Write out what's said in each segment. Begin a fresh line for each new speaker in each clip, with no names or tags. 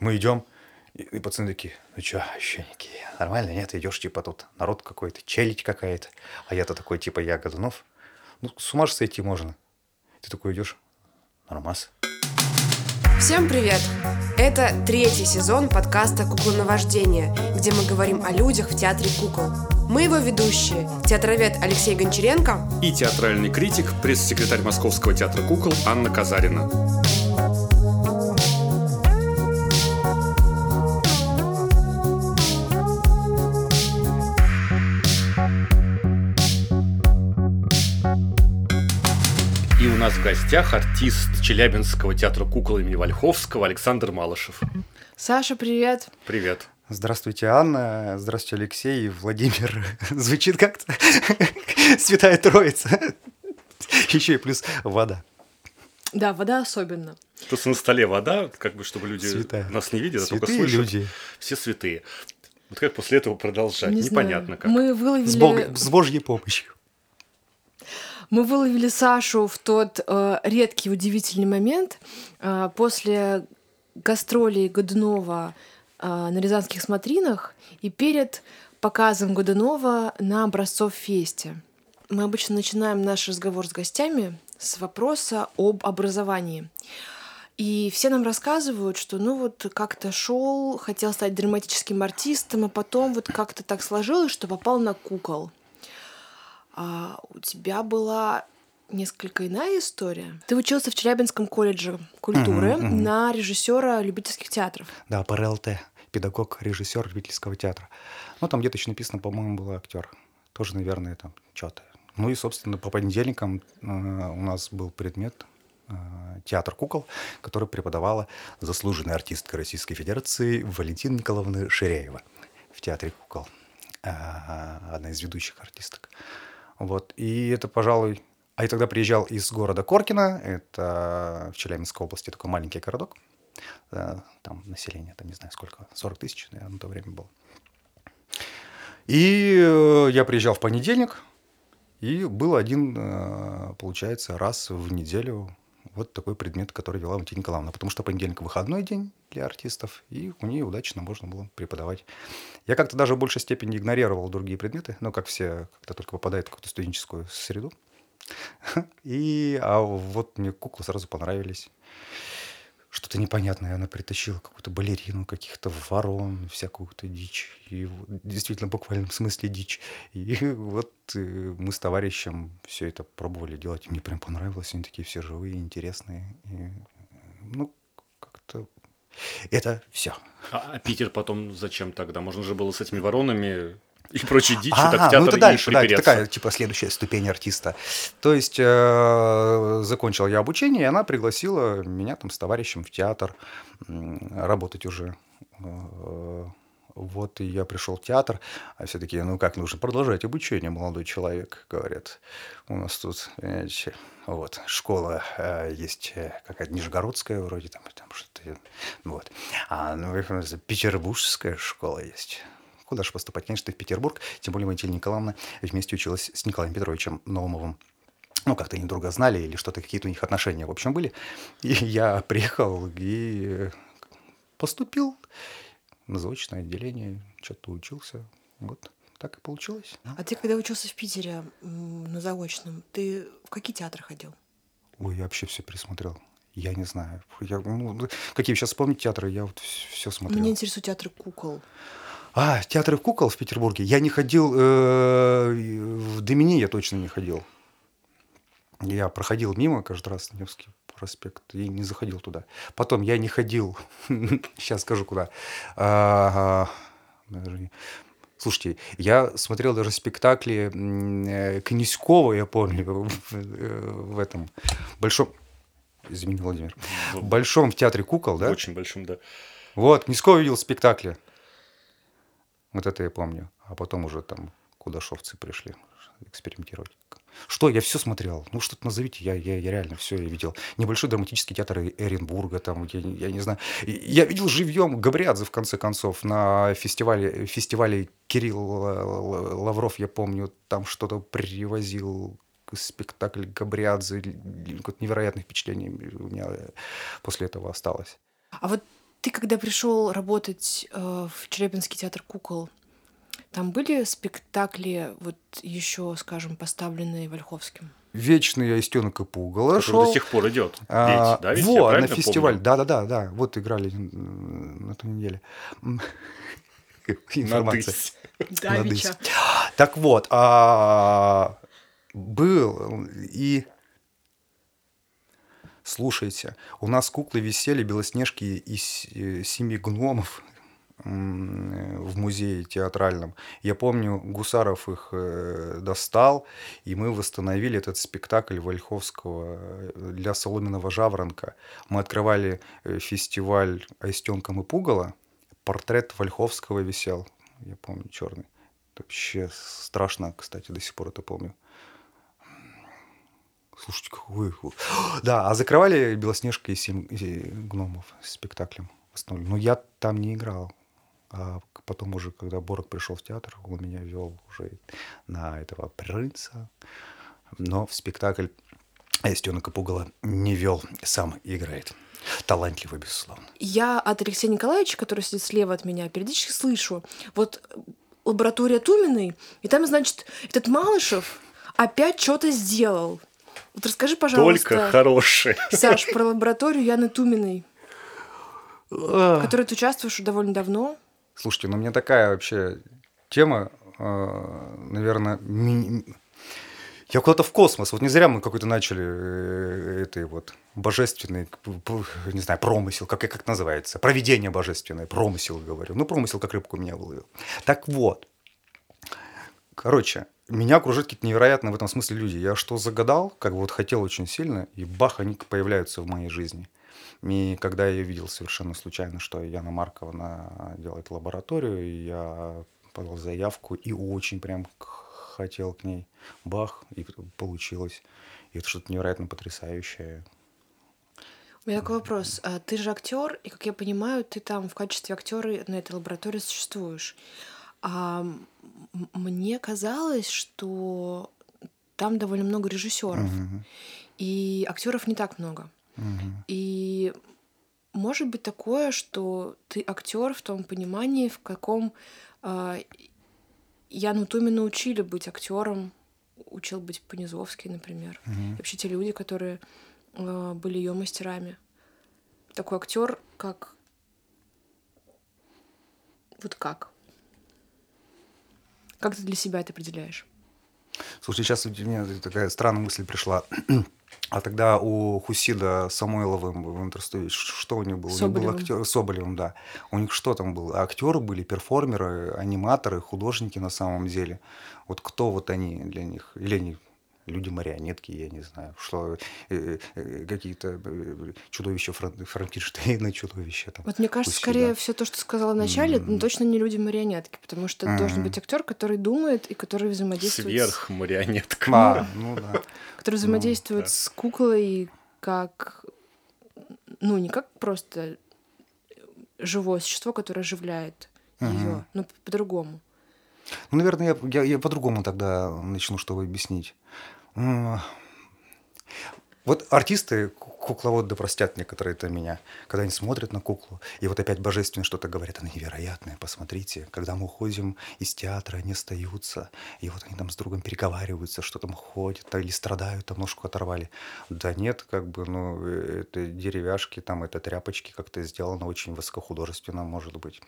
Мы идем, и, и пацаны такие, ну что, щеники, нормально, нет? Идешь, типа, тут народ какой-то, челядь какая-то. А я-то такой, типа, я Годунов. Ну, с ума же сойти можно. Ты такой идешь, нормас.
Всем привет! Это третий сезон подкаста «Куклоновождение», где мы говорим о людях в театре кукол. Мы его ведущие, театровед Алексей Гончаренко
и театральный критик, пресс-секретарь Московского театра кукол Анна Казарина. Гостях артист Челябинского театра кукол имени Вольховского Александр Малышев.
Саша, привет!
Привет.
Здравствуйте, Анна. Здравствуйте, Алексей. и Владимир. Звучит как-то Святая Троица. Еще и плюс вода.
Да, вода особенно.
Просто на столе вода, как бы, чтобы люди
Святая.
нас не видели, а только слышат.
люди.
Все святые. Вот как после этого продолжать?
Не знаю.
Непонятно как.
Мы выловили,
С, Бог- с Божьей помощью.
Мы выловили Сашу в тот э, редкий, удивительный момент э, после гастролей Годунова э, на Рязанских смотринах и перед показом Годунова на образцов фесте. Мы обычно начинаем наш разговор с гостями с вопроса об образовании. И все нам рассказывают, что ну вот как-то шел, хотел стать драматическим артистом, а потом вот как-то так сложилось, что попал на кукол. А у тебя была несколько иная история. Ты учился в Челябинском колледже культуры
Мгм, мгм.
на режиссера любительских театров.
Да, ПРЛТ. Педагог, режиссер любительского театра. Ну, там где-то еще написано, по-моему, был актер. Тоже, наверное, там что-то. Ну и, собственно, по понедельникам э, у нас был предмет э, театр кукол, который преподавала заслуженная артистка Российской Федерации Валентина Николаевна Ширяева в театре кукол. Э, Одна из ведущих артисток. Вот. И это, пожалуй... А я тогда приезжал из города Коркино, это в Челябинской области такой маленький городок. Э, Там население, там не знаю сколько, 40 тысяч, наверное, на то время было. И э, я приезжал в понедельник, и был один, э, получается, раз в неделю вот такой предмет, который вела Валентина Николаевна. Потому что понедельник выходной день для артистов, и у нее удачно можно было преподавать. Я как-то даже в большей степени игнорировал другие предметы, ну, как все, когда только попадают в какую-то студенческую среду. И, а вот мне куклы сразу понравились. Что-то непонятное. Она притащила какую-то балерину, каких-то ворон, всякую-то дичь. И действительно, в буквальном смысле дичь. И вот э, мы с товарищем все это пробовали делать. И мне прям понравилось. Они такие все живые, интересные. И, ну, как-то... Это все.
А, а Питер потом зачем тогда? Можно же было с этими воронами и прочей дичью
А,
так в театр
ну это дальше, да, это такая, типа, следующая ступень артиста. То есть э, закончил я обучение, и она пригласила меня там с товарищем в театр работать уже. Э, Вот, и я пришел в театр, а все таки ну как, нужно продолжать обучение, молодой человек, говорят. У нас тут, понимаете, вот, школа э, есть э, какая-то нижегородская вроде, там, там что-то, вот. А, ну, петербургская школа есть. Куда же поступать? Конечно, в Петербург. Тем более Валентина Николаевна вместе училась с Николаем Петровичем Наумовым. Ну, как-то они друга знали или что-то, какие-то у них отношения, в общем, были. И я приехал и поступил на заочное отделение, что-то учился. Вот так и получилось.
А ты, когда учился в Питере на заочном, ты в какие театры ходил?
Ой, я вообще все пересмотрел. Я не знаю. Я, ну, какие сейчас вспомнить театры, я вот все смотрел.
Меня интересуют театры кукол.
А, театры кукол в Петербурге. Я не ходил, э, в Домини я точно не ходил. Я проходил мимо каждый раз Невский проспект и не заходил туда. Потом я не ходил, сейчас скажу куда. Слушайте, я смотрел даже спектакли э, Князькова, я помню, в, этом большом... Извини, Владимир. В большом в театре кукол, да?
Очень большим, да.
Вот, Князькова видел спектакли. Вот это я помню. А потом уже там кудашовцы пришли экспериментировать. Что? Я все смотрел. Ну, что-то назовите. Я, я, я реально все я видел. Небольшой драматический театр Эренбурга, там, я, я не знаю. Я видел живьем Габриадзе, в конце концов, на фестивале, фестивале Кирилл Л- Лавров, я помню, там что-то привозил спектакль Габриадзе. Какое-то невероятное у меня после этого осталось.
А вот ты когда пришел работать э, в Челябинский театр кукол, там были спектакли, вот еще, скажем, поставленные Вольховским?
Вечный Аистенок и Пугало
Который
шел.
до сих пор идет.
А,
Ведь, да, ведь я
во, на фестиваль.
помню?
Да, да, да, да. Вот играли на той неделе. Информация.
Надысь.
Так вот, а, был и слушайте, у нас куклы висели белоснежки из э, семи гномов в музее театральном. Я помню, Гусаров их э, достал, и мы восстановили этот спектакль Вольховского э, для соломенного жаворонка. Мы открывали фестиваль Аистенком и Пугало, портрет Вольховского висел, я помню, черный. Вообще страшно, кстати, до сих пор это помню. Слушайте, какой... Да, а закрывали Белоснежка и семь гномов спектаклем. Но я там не играл. А потом уже, когда Борок пришел в театр, он меня вел уже на этого принца. Но в спектакль Аистенок и Пугало не вел, сам играет. Талантливо, безусловно.
Я от Алексея Николаевича, который сидит слева от меня, периодически слышу, вот лаборатория Туминой, и там, значит, этот Малышев опять что-то сделал. Вот расскажи, пожалуйста,
Только хорошие.
Саш, про лабораторию Яны Туминой, в которой ты участвуешь уже довольно давно.
Слушайте, ну у меня такая вообще тема, э, наверное, ми- я куда-то в космос. Вот не зря мы какой-то начали э, этой вот божественный, не знаю, промысел, как, как это называется, проведение божественное, промысел, говорю. Ну, промысел, как рыбку меня выловил. Так вот, короче, меня окружают какие-то невероятные в этом смысле люди. Я что загадал, как бы вот хотел очень сильно, и бах, они появляются в моей жизни. И когда я видел совершенно случайно, что Яна Марковна делает лабораторию, я подал заявку и очень прям хотел к ней. Бах, и получилось. И это что-то невероятно потрясающее.
У меня такой вопрос. А Ты же актер, и, как я понимаю, ты там в качестве актера на этой лаборатории существуешь. А мне казалось, что там довольно много режиссеров,
Мгм.
и актеров не так много.
Мгм.
И может быть такое, что ты актер в том понимании, в каком а, Яну Тумину учили быть актером, учил быть Понизовский, например.
Мгм.
И вообще те люди, которые а, были ее мастерами. Такой актер, как вот как? Как ты для себя это определяешь?
Слушай, сейчас у меня такая странная мысль пришла. А тогда у Хусида Самойловым в Интерстудии, что у них было? У них был
Соболевым.
актер, Соболевым, да. У них что там было? Актеры были, перформеры, аниматоры, художники на самом деле. Вот кто вот они для них? Или они люди-марионетки, я не знаю, что э, э, какие-то э, чудовища Фран- Франкенштейна, чудовища там.
Вот мне кажется,
Хусида.
скорее все то, что сказала вначале,
М.
ну, точно не люди-марионетки, потому что это должен быть актер, который думает и который взаимодействует, с-
Сверх марионетка.
А, ну да.
который взаимодействует
да.
с куклой как, ну не как просто живое существо, которое оживляет ее, но по-другому.
Ну, наверное, я, я, я по-другому тогда начну, чтобы объяснить. Вот артисты, ку- кукловоды, простят некоторые это меня, когда они смотрят на куклу, и вот опять божественно что-то говорят, она невероятная, посмотрите, когда мы уходим из театра, они остаются, и вот они там с другом переговариваются, что там ходят, или страдают, там ножку оторвали. Да нет, как бы, ну, э, это деревяшки, там, это тряпочки как-то сделано очень высокохудожественно, может быть.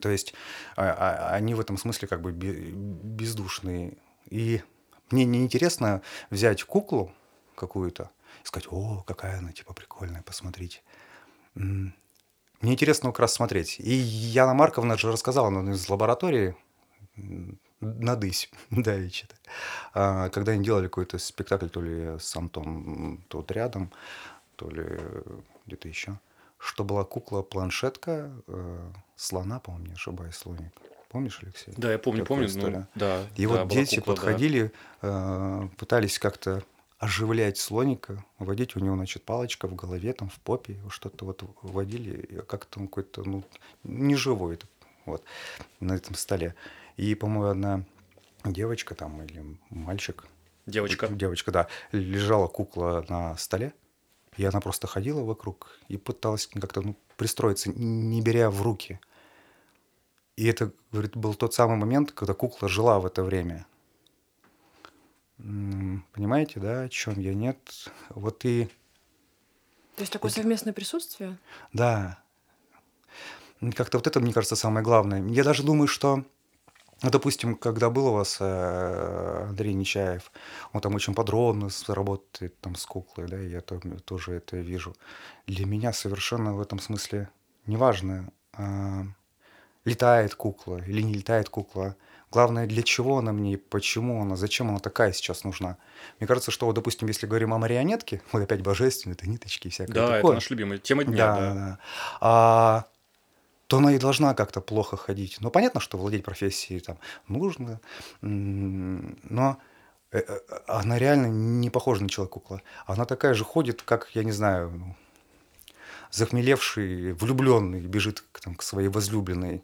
То есть а, а, они в этом смысле как бы бе- бездушные. И мне не интересно взять куклу какую-то и сказать, о, какая она, типа, прикольная, посмотрите. Мне интересно как раз смотреть. И Яна Марковна же рассказала ну, из лаборатории, надысь, давеча, когда они делали какой-то спектакль, то ли с Антоном тут рядом, то ли где-то еще, что была кукла-планшетка э, слона, по-моему, не ошибаюсь, слоник. Помнишь, Алексей?
Да, я помню,
Такая
помню.
история.
Ну, да,
И
да,
вот дети
кукла, да.
подходили, э, пытались как-то оживлять слоника, водить у него, значит, палочка в голове, там, в попе, что-то вот водили, как-то он какой-то, ну, неживой, вот, на этом столе. И, по-моему, одна девочка там или мальчик,
Девочка.
девочка, да, лежала кукла на столе, И она просто ходила вокруг и пыталась как-то ну, пристроиться, не беря в руки. И это, говорит, был тот самый момент, когда кукла жила в это время. Понимаете, да, о чем я? Нет. Вот и...
То есть такое совместное присутствие?
Да. Как-то вот это, мне кажется, самое главное. Я даже думаю, что ну, допустим, когда был у вас э, Андрей Нечаев, он там очень подробно работает там с куклой, да, я там тоже это вижу. Для меня совершенно в этом смысле неважно, э, летает кукла или не летает кукла. Главное, для чего она мне, почему она, зачем она такая сейчас нужна. Мне кажется, что, вот, допустим, если говорим о марионетке, вот опять божественные, это ниточки и всякое
да,
такое.
это наша любимая тема дня.
Да, да. да. А, то она и должна как-то плохо ходить. Ну, понятно, что владеть профессией там нужно, но э, э, она реально не похожа на человека-кукла. Она такая же ходит, как, я не знаю, ну, захмелевший, влюбленный, бежит к, там, к своей возлюбленной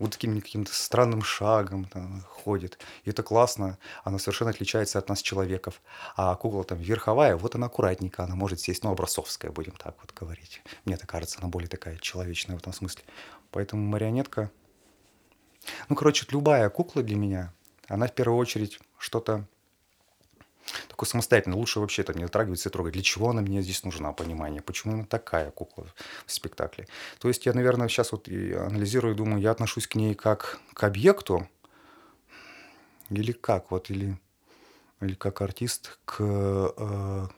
вот таким каким-то странным шагом там, ходит. И это классно. Она совершенно отличается от нас, человеков. А кукла там верховая, вот она аккуратненько, она может сесть, ну, образцовская, будем так вот говорить. Мне так кажется, она более такая человечная в этом смысле. Поэтому марионетка... Ну, короче, любая кукла для меня, она в первую очередь что-то такой самостоятельно. Лучше вообще это не затрагивать и трогать. Для чего она мне здесь нужна, понимание? Почему она такая кукла в спектакле? То есть я, наверное, сейчас вот и анализирую, думаю, я отношусь к ней как к объекту или как вот, или, или как артист к, э,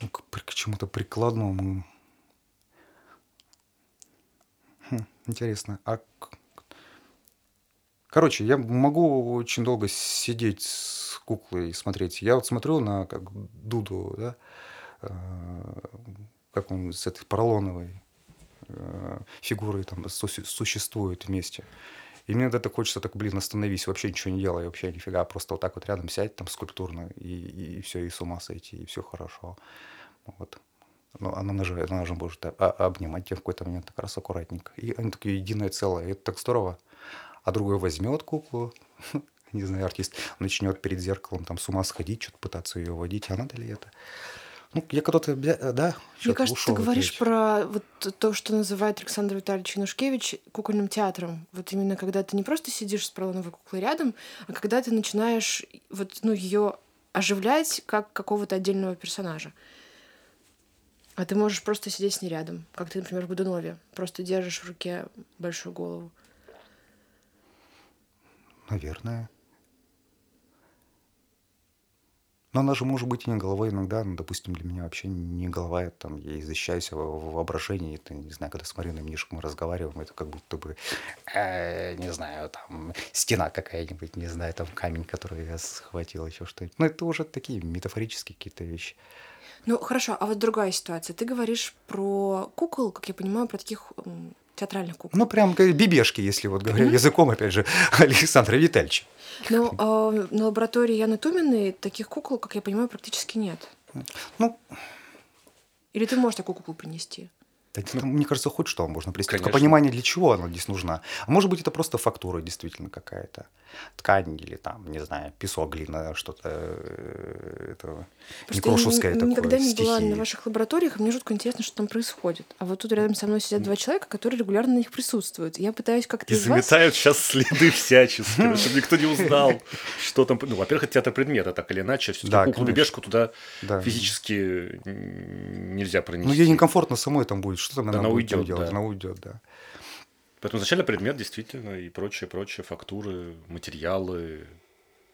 ну, к, к чему-то прикладному. Хм, интересно. А Короче, я могу очень долго сидеть с куклой и смотреть. Я вот смотрю на как Дуду, да, э, как он с этой поролоновой э, фигурой там существует вместе. И мне это хочется так, блин, остановись, вообще ничего не делай, вообще нифига, просто вот так вот рядом сядь там скульптурно, и, и, и все, и с ума сойти, и все хорошо. Вот. Но она же, она же может обнимать тебя в какой-то момент так раз аккуратненько. И они такие единое целое. И это так здорово а другой возьмет куклу, не знаю, артист, начнет перед зеркалом там с ума сходить, что-то пытаться ее водить, а надо ли это? Ну, я когда-то, да,
Мне кажется, ты говоришь про вот то, что называет Александр Витальевич Янушкевич кукольным театром. Вот именно когда ты не просто сидишь с поролоновой куклой рядом, а когда ты начинаешь вот, ну, ее оживлять как какого-то отдельного персонажа. А ты можешь просто сидеть с ней рядом, как ты, например, в Годунове. Просто держишь в руке большую голову.
Наверное. Но она же может быть и не головой иногда, ну, допустим, для меня вообще не голова, я там, я изощряюсь в воображении, это, не знаю, когда с Мариной Мнишек мы разговариваем, это как будто бы, э, не знаю, там, стена какая-нибудь, не знаю, там, камень, который я схватил, еще что-нибудь. Ну, это уже такие метафорические какие-то вещи.
Ну, хорошо, а вот другая ситуация. Ты говоришь про кукол, как я понимаю, про таких театральных кукол.
Ну, прям бибешки, если вот говоря mm-hmm. языком, опять же, Александра Витальевича.
Ну, э, на лаборатории Яны Туминой таких кукол, как я понимаю, практически нет.
Ну...
Или ты можешь такую куклу принести?
Да, ну, мне кажется, хоть что можно привести. Только понимание, для чего она здесь нужна. А может быть, это просто фактура действительно какая-то. Ткань или там, не знаю, песок, глина, что-то э, этого некрошевское такое.
никогда не была на ваших лабораториях, и мне жутко интересно, что там происходит. А вот тут рядом со мной сидят два человека, которые регулярно на них присутствуют. Я пытаюсь как-то
И заметают вас... сейчас следы всячески, чтобы никто не узнал, что там... Ну, во-первых, это театр предмета, так или иначе. Да, куклу-бебешку туда физически нельзя пронести.
Ну, ей некомфортно самой там будет что там она, уйдет, делать? Она уйдет, да.
Поэтому изначально предмет действительно и прочее, прочее, фактуры, материалы,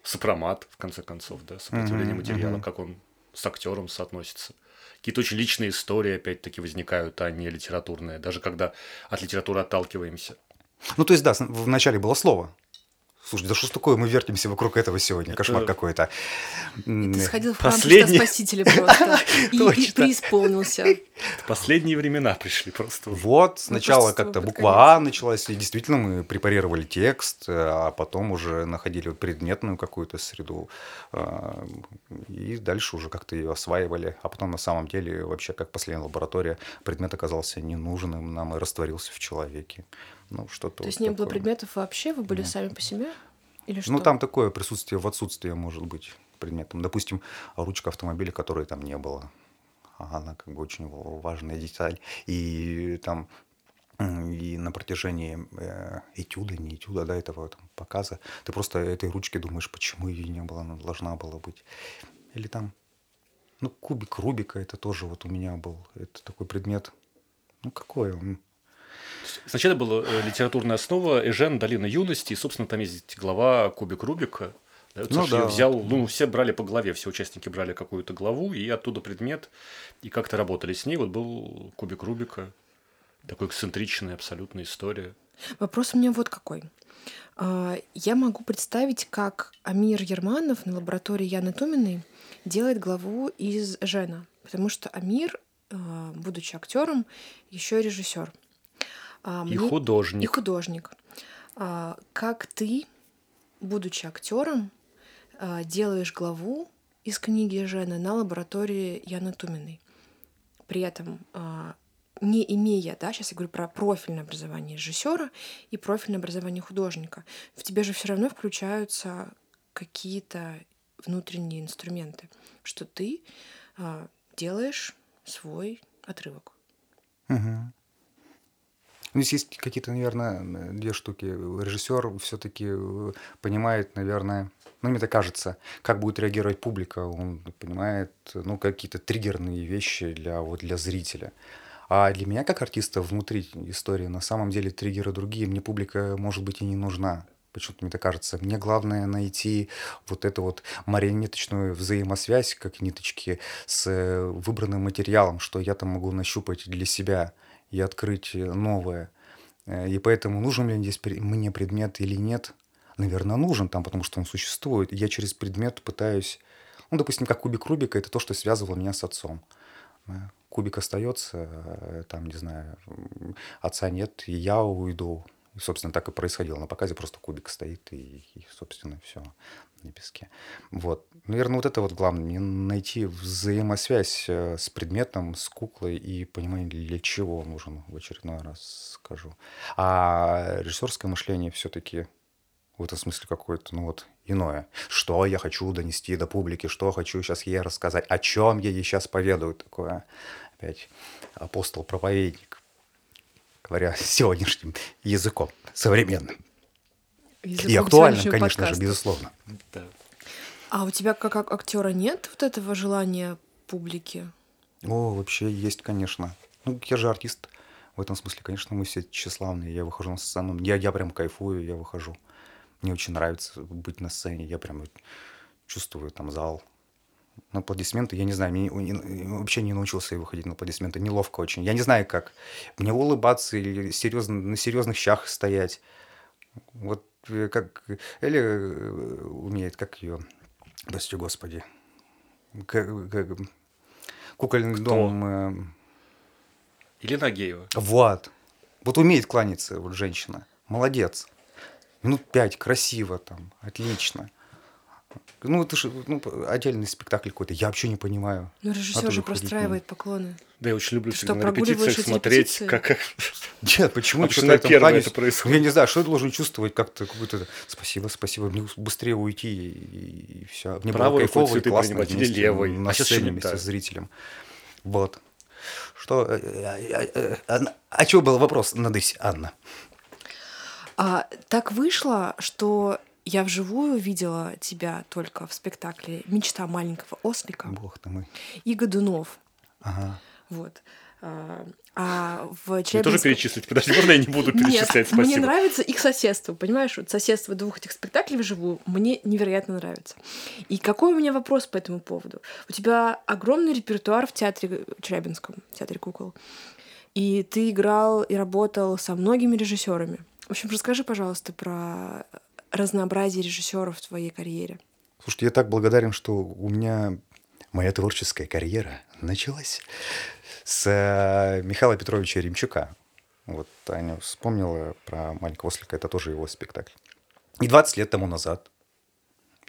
сопромат, в конце концов, да, сопротивление mm-hmm, материала, mm-hmm. как он с актером соотносится. Какие-то очень личные истории, опять-таки, возникают, а не литературные, даже когда от литературы отталкиваемся.
Ну, то есть, да, вначале было слово, Слушай, да что ж такое, мы вертимся вокруг этого сегодня, кошмар какой-то.
Ты сходил в храм Последний... Спасителя просто и, и преисполнился.
Последние времена пришли просто.
Вот, сначала как-то буква А началась, и действительно мы препарировали текст, а потом уже находили предметную какую-то среду, а, и дальше уже как-то ее осваивали. А потом на самом деле вообще как последняя лаборатория предмет оказался ненужным нам и растворился в человеке. Ну, что-то
То есть вот не такое. было предметов вообще, вы были Нет. сами по себе? Или
ну,
что?
Ну, там такое присутствие в отсутствии может быть предметом. Допустим, ручка автомобиля, которой там не было. она как бы очень важная деталь. И там и на протяжении э, этюда, не этюда, да, этого там, показа, ты просто этой ручки думаешь, почему ее не было, она должна была быть. Или там, ну, кубик Рубика, это тоже вот у меня был, это такой предмет, ну, какой он?
Сначала была э, литературная основа Эжен «Долина юности», и, собственно, там есть глава «Кубик Рубика», да, ну, да. взял, ну, все брали по главе, все участники брали какую-то главу, и оттуда предмет, и как-то работали с ней. Вот был кубик Рубика, такой эксцентричная абсолютная история.
Вопрос у меня вот какой. А, я могу представить, как Амир Ерманов на лаборатории Яны Туминой делает главу из Жена, потому что Амир, а, будучи актером, еще и режиссер.
А, и мне... художник.
И художник. Как ты, будучи актером, делаешь главу из книги Жена на лаборатории Яны Туминой? При этом не имея, да, сейчас я говорю про профильное образование режиссера и профильное образование художника, в тебе же все равно включаются какие-то внутренние инструменты, что ты э, делаешь свой отрывок.
Угу. Здесь есть какие-то, наверное, две штуки. Режиссер все-таки э, понимает, наверное, ну, мне так кажется, как будет реагировать публика. Он понимает, ну, какие-то триггерные вещи для, вот, для зрителя. А для меня, как артиста, внутри истории, на самом деле триггеры другие. Мне публика, может быть, и не нужна. Почему-то мне так кажется. Мне главное найти вот эту вот марионеточную взаимосвязь, как ниточки, с выбранным материалом, что я там могу нащупать для себя и открыть новое. Э, и поэтому нужен ли здесь мне предмет или нет, наверное, нужен там, потому что он существует. Я через предмет пытаюсь, ну, допустим, как кубик Рубика, это то, что связывало меня с отцом кубик остается, э, там, не знаю, отца нет, и я уйду. И, собственно, так и происходило. На показе просто кубик стоит, и, и собственно, все на песке. Вот. Наверное, вот это вот главное, найти взаимосвязь э, с предметом, с куклой и понимание, для чего он нужен, в очередной раз скажу. А режиссерское мышление все-таки в этом смысле какое-то, ну вот, иное. Что я хочу донести до публики, что хочу сейчас ей рассказать, о чем я ей сейчас поведаю такое. Опять апостол-проповедник, говоря сегодняшним языком, современным. Языком И актуальным, конечно подкаста. же, безусловно. Да.
А у тебя как актера нет вот этого желания публики?
О, вообще есть, конечно. Ну, я же артист. В этом смысле, конечно, мы все тщеславные. Я выхожу на сцену. Я, я прям кайфую, я выхожу. Мне очень нравится быть на сцене. Я прям чувствую там зал. На аплодисменты, я не знаю, мне вообще не научился я выходить на аплодисменты. Неловко очень. Я не знаю, как. Мне улыбаться или серьезно, на серьезных щах стоять. Вот как Эля э, умеет, как ее, прости господи, как, как, кукольный дом. Э...
Или Нагеева.
Вот. Вот умеет кланяться вот женщина. Молодец минут пять, красиво там, отлично. Ну, это же ну, отдельный спектакль какой-то. Я вообще не понимаю.
Ну, режиссер же простраивает поклоны.
Да, я очень люблю Ты всегда что, на репетициях смотреть, как...
Нет, почему? А что на первом это происходит? Я не знаю, что я должен чувствовать как-то какое-то спасибо, спасибо, мне быстрее уйти и, и все. Мне Правой было кайфово и классно или левой. на а сцене вместе с зрителем. Вот. Что... Э, а, а чего был вопрос, Надысь, Анна?
А, так вышло, что я вживую видела тебя только в спектакле «Мечта маленького ослика».
Бог ты мой.
И Годунов.
Ага.
Вот. А, а в
Челябинске... тоже перечислить? Подожди, можно я не буду перечислять? Нет,
Спасибо. мне нравится их соседство, понимаешь? Вот соседство двух этих спектаклей вживую мне невероятно нравится. И какой у меня вопрос по этому поводу? У тебя огромный репертуар в театре Челябинском, в театре кукол. И ты играл и работал со многими режиссерами. В общем, расскажи, пожалуйста, про разнообразие режиссеров в твоей карьере.
Слушайте, я так благодарен, что у меня моя творческая карьера началась с э, Михаила Петровича Римчука. Вот Аня вспомнила про «Маленького ослика», это тоже его спектакль. И 20 лет тому назад,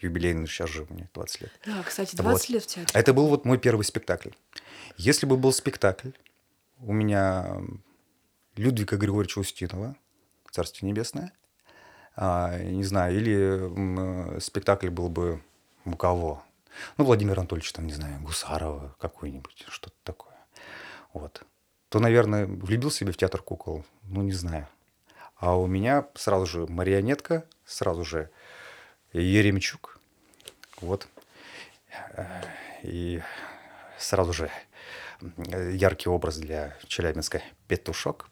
юбилейный сейчас же мне 20 лет.
Да, кстати, 20 вот. лет в театре.
Это был вот мой первый спектакль. Если бы был спектакль, у меня Людвига Григорьевича Устинова, Царствие Небесное. А, не знаю, или э, спектакль был бы у кого? ну, Владимир Анатольевич, там, не знаю, Гусарова какой-нибудь, что-то такое. Вот. То, наверное, влюбил себе в театр кукол, ну, не знаю. А у меня сразу же марионетка, сразу же Еремчук, вот. И сразу же яркий образ для Челябинска «Петушок».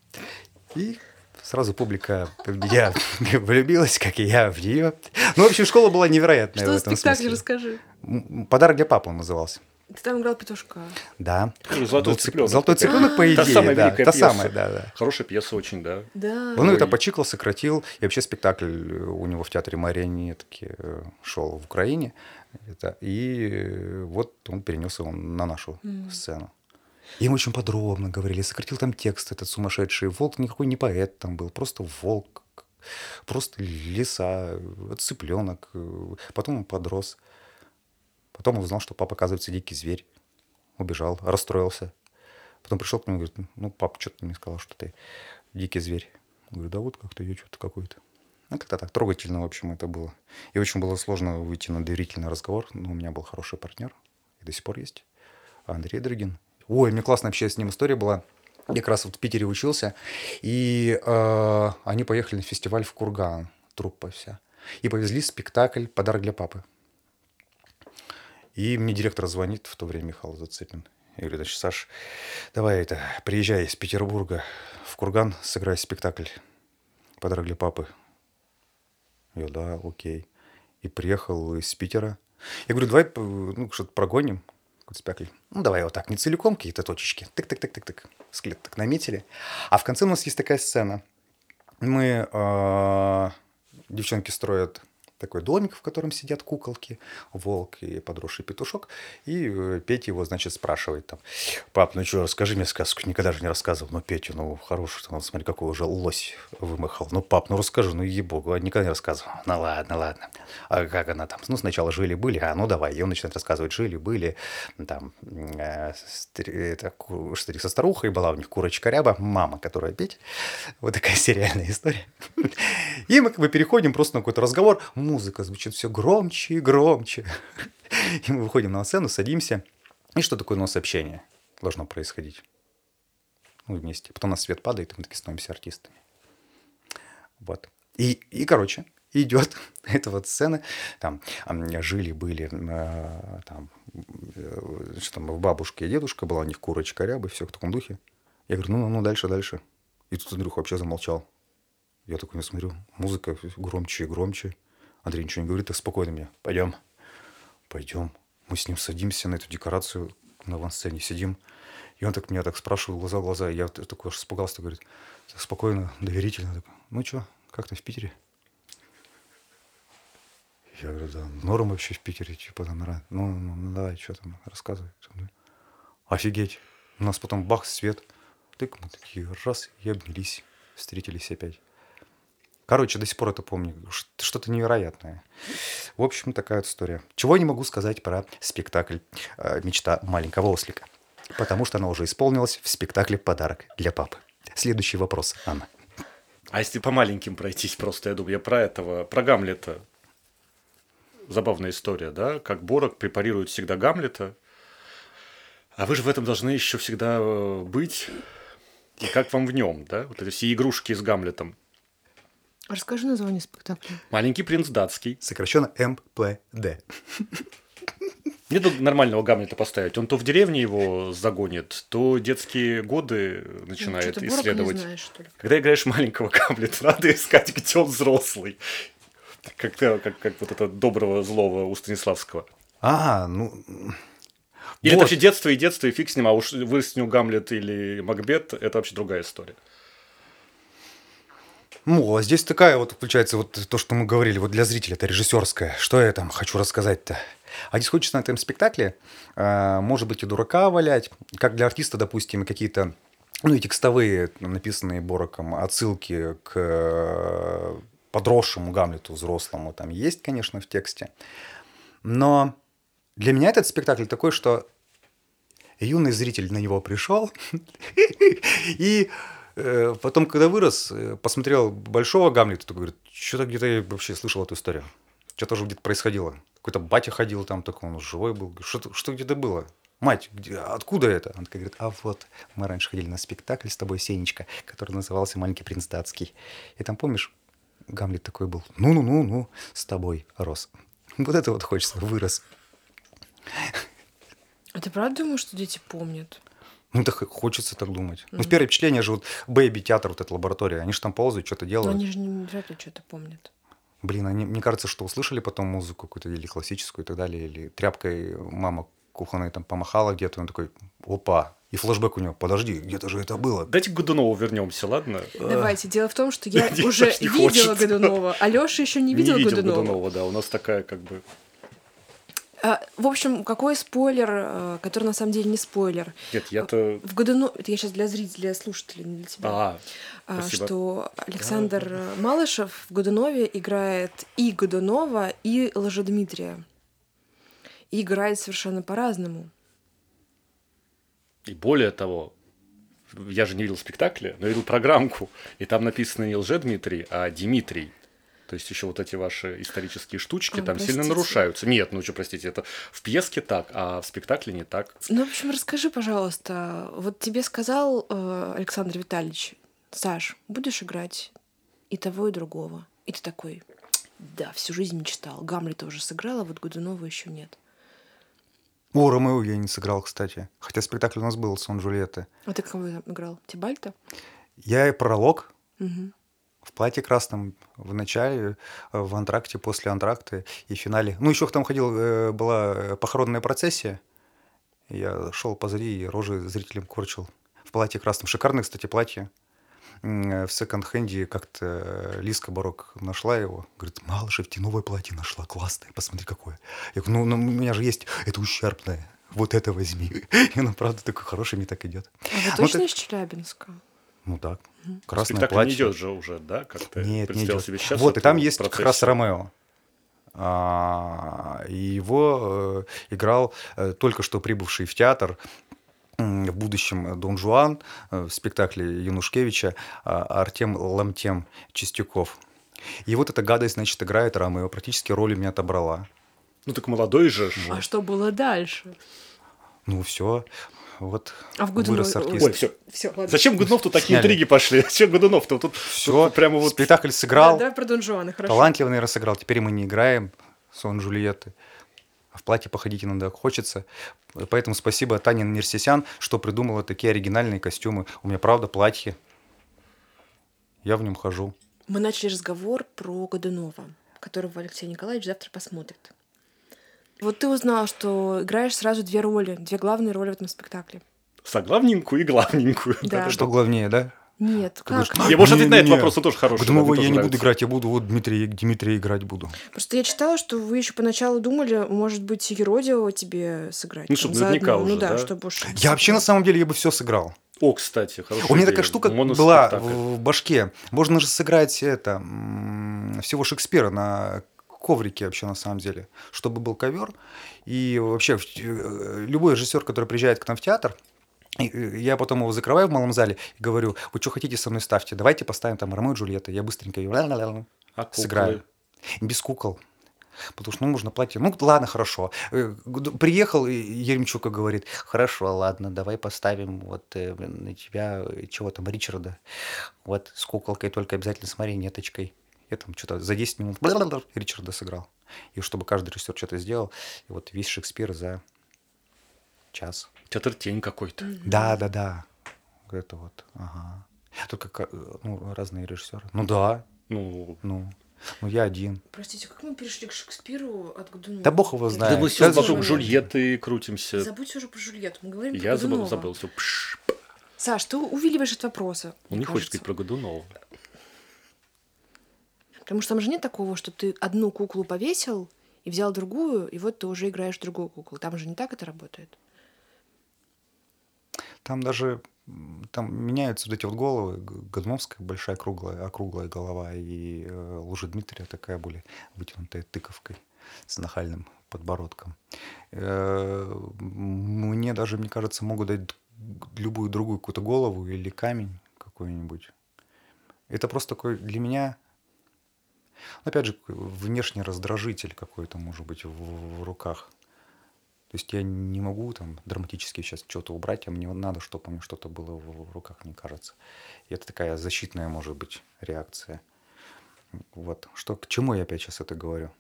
И сразу публика в меня влюбилась, как и я в нее. Ну, в общем, школа была невероятная
Что
в этом
спектакль,
смысле.
расскажи.
Подарок для папы он назывался.
Ты там играл петушка.
Да.
Золотой цыпленок
Золотой цыпленок, по
Та
идее,
самая
да. Та
пьеса.
самая, да, да.
Хорошая пьеса очень, да.
Да.
Он это почикал, сократил. И вообще спектакль у него в театре марионетки э, шел в Украине. Это, и вот он перенес его на нашу сцену. Им очень подробно говорили, сократил там текст этот сумасшедший. Волк никакой не поэт там был, просто волк, просто лиса, цыпленок. Потом он подрос. Потом он узнал, что папа, оказывается, дикий зверь. Убежал, расстроился. Потом пришел к нему и говорит, ну, папа, что ты мне сказал, что ты дикий зверь? Говорю, да вот как-то я что-то какой-то. Ну, как-то так трогательно, в общем, это было. И очень было сложно выйти на доверительный разговор. Но у меня был хороший партнер, и до сих пор есть. Андрей Дрыгин. Ой, мне классно вообще с ним история была. Я как раз вот в Питере учился, и э, они поехали на фестиваль в Курган, труппа вся, и повезли спектакль «Подарок для папы». И мне директор звонит в то время Михаил Зацепин. И говорит, значит, Саш, давай это, приезжай из Петербурга в Курган, сыграй спектакль «Подарок для папы». Я, да, окей. И приехал из Питера. Я говорю, давай ну, что-то прогоним, какой-то спектакль. Ну, давай вот так, не целиком, какие-то точечки. Тык-тык-тык-тык-тык. Склет так наметили. А в конце у нас есть такая сцена. Мы, э, девчонки строят такой домик, в котором сидят куколки, волк и подросший петушок. И э, Петя его, значит, спрашивает там, пап, ну что, расскажи мне сказку, никогда же не рассказывал. Ну, Петя, ну, хороший, он, смотри, какой уже лось вымахал. Ну, пап, ну, расскажи, ну, ей-богу, а никогда не рассказывал. Ну, ладно, ладно. А как она там? Ну, сначала жили-были, а ну, давай. И он начинает рассказывать, жили-были, там, э, это, старик со старухой была у них курочка ряба, мама, которая Петя. Вот такая сериальная история. И мы как бы переходим просто на какой-то разговор. Музыка звучит все громче и громче. И мы выходим на сцену, садимся. И что такое у нас общение должно происходить? Ну, вместе. Потом на свет падает, и мы такие становимся артистами. Вот. И, и короче, идет эта вот сцена, там жили-были, э, там, э, что там, бабушке и дедушка была, у них курочка ряба, все в таком духе. Я говорю, ну, ну, ну, дальше, дальше. И тут Андрюха вообще замолчал. Я такой не смотрю, музыка громче и громче. Андрей ничего не говорит, так спокойно мне. Пойдем, пойдем. Мы с ним садимся на эту декорацию, на авансцене сидим. И он так меня так спрашивал, глаза в глаза. И я такой аж испугался, говорит, так спокойно, доверительно. Так, ну что, как ты в Питере? Я говорю, да, норм вообще в Питере, типа там, ну, ну, ну, давай, что там, рассказывай. Что там?» Офигеть. У нас потом бах, свет. Тык, мы такие раз и обнялись, встретились опять. Короче, до сих пор это помню. Что-то невероятное. В общем, такая вот история. Чего я не могу сказать про спектакль э, «Мечта маленького ослика». Потому что она уже исполнилась в спектакле «Подарок для папы». Следующий вопрос, Анна.
А если по маленьким пройтись просто, я думаю, я про этого, про Гамлета. Забавная история, да? Как Борок препарирует всегда Гамлета. А вы же в этом должны еще всегда э, быть. И как вам в нем, да? Вот эти все игрушки с Гамлетом.
Расскажи название спектакля.
Маленький принц датский.
Сокращенно МПД.
Мне тут нормального Гамлета поставить. Он то в деревне его загонит, то детские годы начинает
не
исследовать.
знаешь, что ли?
Когда играешь маленького Гамлета, надо искать, где он взрослый. Как, как, как вот это доброго злого у Станиславского.
А, ну...
Или это
вот.
вообще детство и детство, и фиг с ним, а уж него Гамлет или Макбет, это вообще другая история.
Ну, а здесь такая вот, получается, вот то, что мы говорили, вот для зрителя это режиссерское. Что я там хочу рассказать-то? А здесь на этом спектакле, э, может быть, и дурака валять, как для артиста, допустим, какие-то, ну, и текстовые, написанные Бороком, отсылки к э, подросшему Гамлету, взрослому, там есть, конечно, в тексте. Но для меня этот спектакль такой, что юный зритель на него пришел, и потом, когда вырос, э, посмотрел большого Гамлета, то говорит, что-то где-то я вообще слышал эту историю. Что-то уже где-то происходило. Какой-то батя ходил там, такой он живой был. Что, что где-то было? Мать, где, откуда это? Он такая говорит, а вот, мы раньше ходили на спектакль с тобой, Сенечка, который назывался «Маленький принц датский». И там, помнишь, Гамлет такой был, ну-ну-ну-ну, с тобой рос. Вот это вот хочется, вырос.
А ты правда думаешь, что дети помнят?
Ну, так хочется так думать. Mm-hmm. Ну, первое впечатление же вот Бэйби театр, вот эта лаборатория, они же там ползают, что-то делают.
Но они же не вряд ли что-то помнят.
Блин, они, мне кажется, что услышали потом музыку какую-то или классическую и так далее, или тряпкой мама кухонной там помахала где-то, он такой, опа, и флешбэк у него, подожди, где-то же это было.
Дайте к Годунову вернемся, ладно?
Давайте. Дело в том, что я уже видела Годунова, а Леша еще не видел
не видел
Годунова.
Годунова, да, у нас такая как бы...
А, в общем, какой спойлер, э, который на самом деле не спойлер.
Нет, я-то...
В Годунове, это я сейчас для зрителей, для слушателей, не для тебя.
А,
А,
спасибо.
что Александр Малышев в Годунове играет и Годунова, и Ложедмитрия. И играет совершенно по-разному.
И более того, я же не видел спектакля, но видел программку, и там написано не Лже-Дмитрий, а Дмитрий. То есть еще вот эти ваши исторические штучки
А,
там сильно
простите.
нарушаются. Нет, ну что, простите, это в пьеске так, а в спектакле не так.
Ну, в общем, расскажи, пожалуйста, вот тебе сказал э, Александр Витальевич, Саш, будешь играть и того, и другого. И ты такой, да, всю жизнь мечтал. Гамлета уже сыграла, вот Годунова еще нет.
О, Ромео я не сыграл, кстати. Хотя спектакль у нас был, сон Джульетты.
А ты кого играл? Тибальта?
Я и пролог
Мгм.
В платье красном в начале, э, в антракте, после антракта и в финале. Ну, еще там ходил, э, была э, похоронная процессия. Я шел позади и рожи зрителям корчил в платье красном. Шикарное, кстати, платье. В секонд-хенде как-то Лиска Барок нашла его. Говорит, Малышев, тебе новое платье нашла, классное, посмотри какое. Я говорю, ну, ну, у меня же есть это ущербное, вот это возьми. И оно, правда, такой хороший, мне так идет.
А вы точно
ты-
из Челябинска?
Ну так, красное
Спектакль
платье.
не идет же уже, да? Как ты
Нет, не идет.
себе сейчас.
вот, и там есть как
процессию?
раз Ромео. А, и его э, играл э, только что прибывший в театр в будущем Дон Жуан э, в спектакле Янушкевича а, Артем Ламтем Чистяков. И вот эта гадость, значит, играет Ромео. Практически роль у меня отобрала.
Ну так молодой же.
А что было дальше?
Ну, все. Вот
А в Годунове-
вырос артист.
Ой, все.
Все, ладно.
Зачем Годунов тут такие
Сняли.
интриги пошли? Зачем Годунов-то? Тут,
Все,
тут прямо вот...
спектакль
Да,
сыграл.
давай про Дон Жуана, хорошо.
Талантливо, наверное, сыграл. Теперь мы не играем сон Джульетты. А в платье походить иногда хочется. Поэтому спасибо Тане Нерсисян, что придумала такие оригинальные костюмы. У меня, правда, платье. Я в нем хожу.
Мы начали разговор про Годунова, которого Алексей Николаевич завтра посмотрит. Вот ты узнал, что играешь сразу две роли, две главные роли в этом спектакле.
Соглавненькую и главненькую.
Да.
Что главнее, да?
Нет,
говоришь,
как?
Я, может, ответить на этот вопрос, он тоже хороший. Мне
я не буду играть, я буду вот Дмитрия, Дмитрия играть буду.
Просто я читала, что вы еще поначалу думали, может быть, Еродиева тебе сыграть.
Ну, чтобы наверняка уже,
Ну да,
да?
чтобы уж...
Я вообще, на самом деле, я бы все сыграл.
О, кстати, хорошая
У меня
идея.
такая штука была в в башке. Можно же сыграть это всего Шекспира на коврике вообще на самом деле, чтобы был ковер. И вообще э, любой режиссер, который приезжает к нам в театр, я потом его закрываю в малом зале и говорю, вы что хотите со мной ставьте, давайте поставим там Ромео и Джульетта. Я быстренько ее
А куклы?
сыграю. Без кукол. Потому что ну, нужно платье. Ну, ладно, хорошо. Э, Приехал, и Еремчука говорит, хорошо, ладно, давай поставим вот э, на тебя, чего там, Ричарда. Вот с куколкой только обязательно с марионеточкой. Я там что-то за 10 минут Ричарда сыграл. И чтобы каждый режиссер что-то сделал. И вот весь Шекспир за час.
Театр тень какой-то.
Да, да, да. Это вот, ага. Только ну, разные режиссеры. Ну да,
Ну,
ну, ну я один.
Простите, как мы перешли к Шекспиру от Годунова?
Да бог его
да
знает.
мы
Сейчас
все вокруг Жульетты крутимся.
Забудь уже про Жульетту, мы говорим
Я
про
забыл,
Годунова.
забыл. Все.
Саш, ты увиливаешь от вопроса.
Он не хочет
кажется.
говорить про Годунова.
Потому что там же нет такого, что ты одну куклу повесил и взял другую, и вот ты уже играешь другую куклу. Там же не так это работает.
Там даже там меняются вот эти вот головы. Г- Годуновская большая круглая, округлая голова, и э, Лужа Дмитрия такая более вытянутая тыковкой с нахальным подбородком. Э, Мне даже, мне кажется, могут дать любую другую какую-то голову или камень какой-нибудь. Это просто такой для меня Опять же, внешний раздражитель какой-то, может быть, в, в руках. То есть я не могу там драматически сейчас что-то убрать, а мне надо, чтобы у меня что-то было в, руках, мне кажется. И это такая защитная, может быть, реакция. Вот. Что, к чему я опять сейчас это говорю?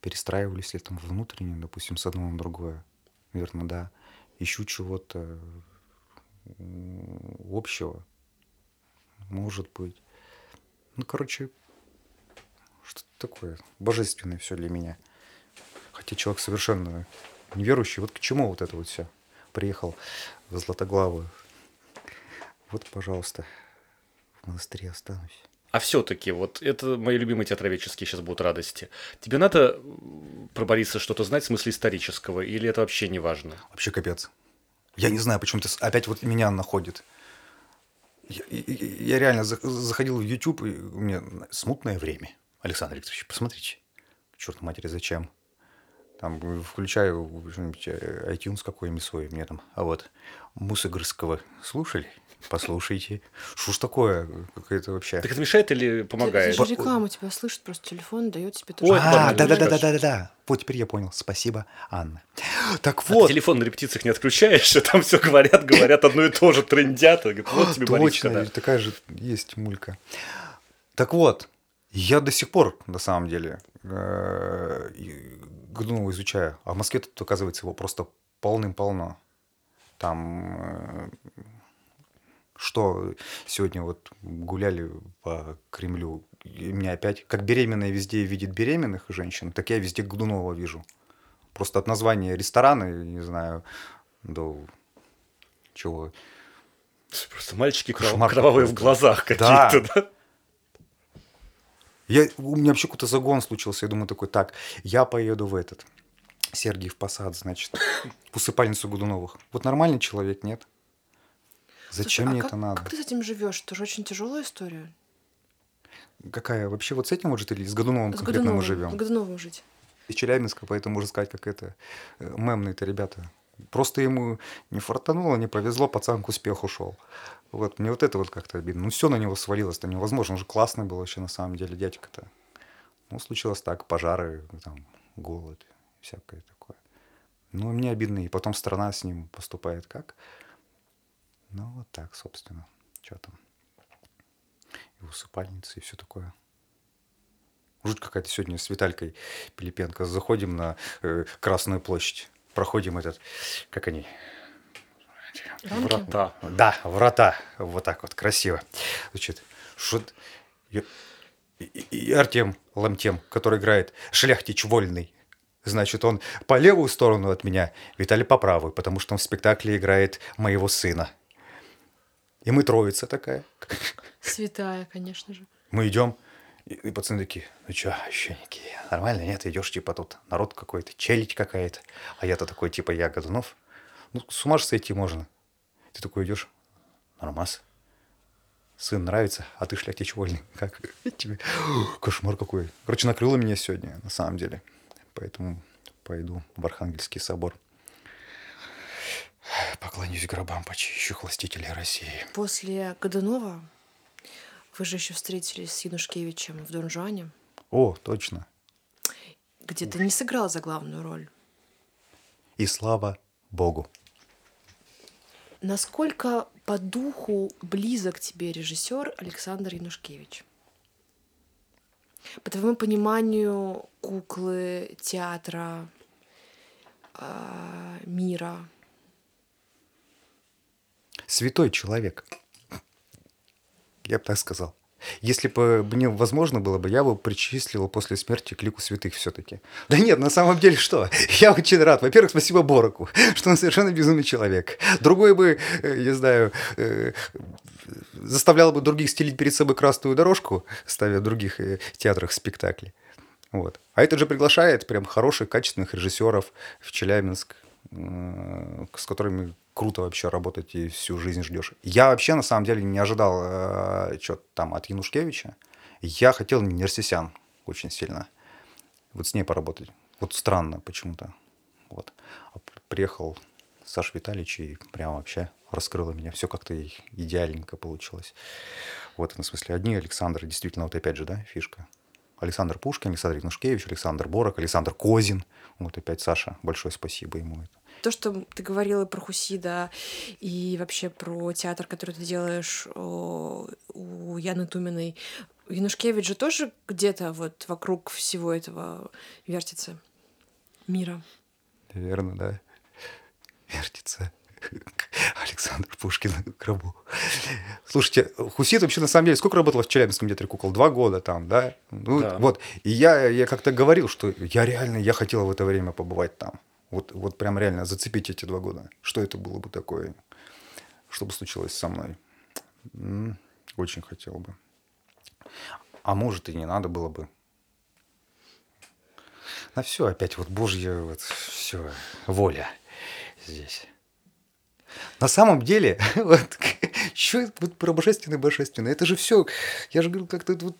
Перестраивались ли там внутренне, допустим, с одного на другое? Наверное, да. Ищу чего-то общего. Может быть. Ну, короче, что такое божественное все для меня. Хотя человек совершенно неверующий. Вот к чему вот это вот все? Приехал в Златоглавую. Вот, пожалуйста, в монастыре останусь.
А все-таки, вот это мои любимые театроведческие сейчас будут радости. Тебе надо про Бориса что-то знать в смысле исторического, или это вообще не важно?
Вообще капец. Я не знаю, почему ты опять вот меня находит. Я, я, реально заходил в YouTube, и у меня смутное время. Александр Викторович, посмотрите. Черт матери, зачем? Там включаю iTunes какой-нибудь свой, мне там, а вот Мусыгорского слушали? Послушайте. Что ж такое? Какая-то вообще...
Так это мешает или помогает?
Это же реклама тебя слышит, просто телефон дает тебе
тоже. А, да-да-да-да-да-да. Вот теперь я понял. Спасибо, Анна. Так вот.
А ты телефон на репетициях не отключаешь, а там все говорят, говорят одно и то же, трендят. Вот
тебе Точно, такая же есть мулька. Так вот, я до сих пор, на самом деле, Годунова изучаю. А в Москве тут, оказывается, его просто полным-полно. Там э, что сегодня вот гуляли по Кремлю, и меня опять, как беременная везде видит беременных женщин, так я везде Годунова вижу. Просто от названия ресторана, не знаю, до чего.
Просто мальчики Кошмар кровавые в глазах какие-то, да? да?
Я, у меня вообще какой-то загон случился. Я думаю такой, так, я поеду в этот, Сергиев Посад, значит, в усыпальницу Годуновых. Вот нормальный человек, нет? Зачем Слушай, мне
а
это
как,
надо?
Как ты с этим живешь? Это же очень тяжелая история.
Какая? Вообще вот с этим может или с Годуновым с конкретно Годуновым, мы живем? С
Годуновым жить.
Из Челябинска, поэтому можно сказать, как это э, мемные-то ребята. Просто ему не фартануло, не повезло, пацан к успеху шел. Вот, мне вот это вот как-то обидно. Ну, все на него свалилось, это невозможно. Он же классный был вообще на самом деле дядька-то. Ну, случилось так, пожары, там, голод, всякое такое. Ну, мне обидно. И потом страна с ним поступает как? Ну, вот так, собственно. Что там? И усыпальницы, и все такое. Жуть какая-то сегодня с Виталькой Пилипенко. Заходим на э, Красную площадь. Проходим этот, как они? Врата. Да, врата. Вот так вот, красиво. Значит, что... И, и Артем Ламтем, который играет Шляхтич Вольный, значит, он по левую сторону от меня, Виталий по правую, потому что он в спектакле играет моего сына. И мы троица такая.
Святая, конечно же.
Мы идем, и, и пацаны такие, ну что, щеники, нормально, нет? Идешь, типа, тут народ какой-то, челядь какая-то. А я-то такой, типа, я Годунов. Ну, с ума же сойти можно. Ты такой идешь, нормас. Сын нравится, а ты шляхтич вольный. Как тебе? Кошмар какой. Короче, накрыло меня сегодня, на самом деле. Поэтому пойду в Архангельский собор. Поклонюсь гробам почищу властителей России.
После Годунова вы же еще встретились с Янушкевичем в Дон Жуане.
О, точно.
Где ты не сыграл за главную роль.
И слава Богу.
Насколько по духу близок тебе режиссер Александр Янушкевич? По твоему пониманию куклы, театра, э, мира?
Святой человек. Я бы так сказал. Если бы мне возможно было бы, я бы причислил после смерти к лику святых все-таки. Да нет, на самом деле что? Я очень рад. Во-первых, спасибо Бороку, что он совершенно безумный человек. Другой бы, э, знаю, э, заставлял бы других стелить перед собой красную дорожку, ставя в других э, театрах спектакли. Вот. А это же приглашает прям хороших, качественных режиссеров в Челябинск, с которыми круто вообще работать и всю жизнь ждешь. Я вообще на самом деле не ожидал э, что-то там от Янушкевича. Я хотел Нерсисян очень сильно. Вот с ней поработать. Вот странно почему-то. Вот. А приехал Саш Витальевич и прям вообще раскрыла меня. Все как-то идеальненько получилось. Вот, в смысле, одни Александры, действительно, вот опять же, да, фишка. Александр Пушкин, Александр Игнушкевич, Александр Борок, Александр Козин. Вот опять Саша, большое спасибо ему.
То, что ты говорила про Хусида и вообще про театр, который ты делаешь у Яны Туминой, Янушкевич же тоже где-то вот вокруг всего этого вертится мира.
Верно, да. Вертится. Александр Пушкин в гробу. Слушайте, Хусит вообще на самом деле сколько работал в Челябинском театре кукол? Два года там, да? Ну, да. Вот. И я, я как-то говорил, что я реально, я хотел в это время побывать там. Вот, вот прям реально зацепить эти два года. Что это было бы такое? Что бы случилось со мной? Очень хотел бы. А может и не надо было бы. На все опять вот Божья вот все воля здесь. На самом деле, вот, что вот про божественное божественное, это же все, я же говорю, как-то вот,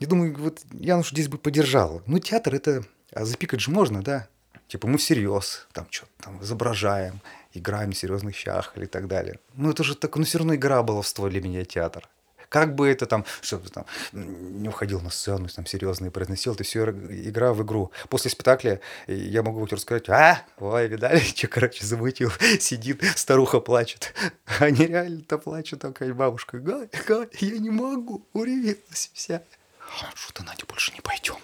не думаю, вот я уж здесь бы поддержал. Ну, театр это, а запикать же можно, да? Типа мы всерьез там что-то там изображаем, играем в серьезных щах или так далее. Ну, это же так, ну, все равно игра баловство для меня театр. Как бы это там, чтобы там не уходил на сцену, там серьезно и произносил, это все игра в игру. После спектакля я могу тебе рассказать, а, ой, видали, что, короче, замутил, сидит, старуха плачет. Они реально-то плачут, такая бабушка, Гай, Гай, я не могу, уревелась вся. Что-то, Надя, больше не пойдем.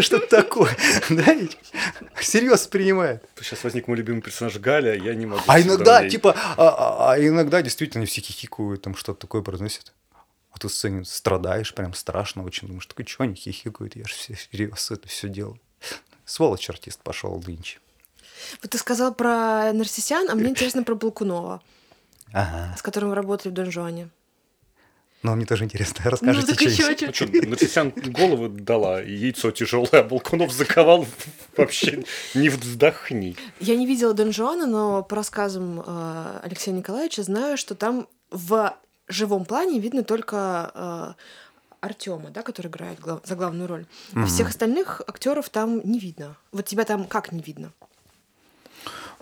Что-то такое. Да, Серьезно принимает.
Сейчас возник мой любимый персонаж Галя, я не могу.
А иногда, типа, а, а, а иногда действительно все хихикают, там что-то такое произносят. А ты сцене страдаешь, прям страшно очень. Думаешь, такой, что они хихикают, я же все серьезно это все делаю. Сволочь артист пошел нынче.
Вот ты сказал про Нарсисян, а мне интересно про Балкунова, ага. с которым вы работали в Донжоне.
Но мне тоже интересно. Расскажите
ну, что-нибудь.
Что, Натисян голову дала, яйцо тяжелое, а Балкунов заковал вообще не вздохни.
Я не видела Дон Жуана, но по рассказам э, Алексея Николаевича знаю, что там в живом плане видно только э, Артема, да, который играет глав... за главную роль. А всех остальных актеров там не видно. Вот тебя там как не видно?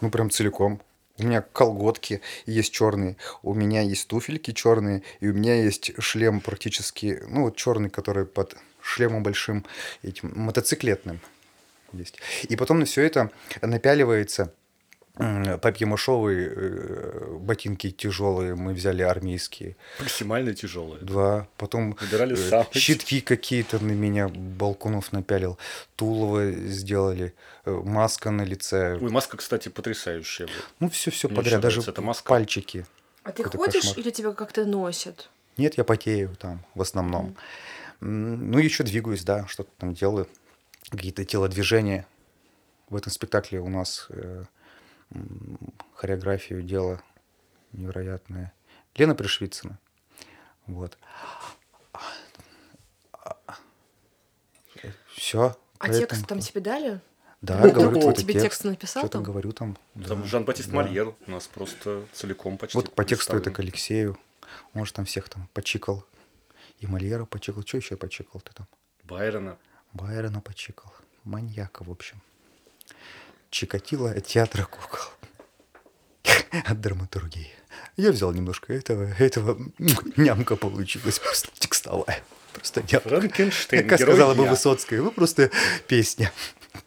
Ну, прям целиком. У меня колготки есть черные, у меня есть туфельки черные, и у меня есть шлем практически, ну вот черный, который под шлемом большим этим мотоциклетным есть. И потом на все это напяливается папье-мошовые э, ботинки тяжелые, мы взяли армейские.
Максимально тяжелые.
Да, потом
Выбирали э,
щитки какие-то на меня Балкунов напялил, Тулово сделали, э, маска на лице.
Ой, маска, кстати, потрясающая.
Ну, все-все подряд, даже это маска. пальчики.
А ты ходишь кошмар. или тебя как-то носят?
Нет, я потею там в основном. Mm. Ну, еще двигаюсь, да, что-то там делаю, какие-то телодвижения. В этом спектакле у нас хореографию дело невероятное. Лена Пришвицына. Вот. Все.
А текст там тебе дали?
Да, ну, говорю,
твой тебе текст, написал
Что там? говорю там.
Там да. Жан-Батист да. Мольер у нас просто целиком почти
Вот по тексту это к Алексею. Может, там всех там почикал. И Мольера почикал. Что еще почикал ты там?
Байрона.
Байрона почикал. Маньяка, в общем. Чикатило от театра кукол. От драматургии. Я взял немножко этого, этого нямка получилась просто текстовая. Просто нямка.
Франкенштейн,
Как сказала бы Высоцкая, ну просто песня.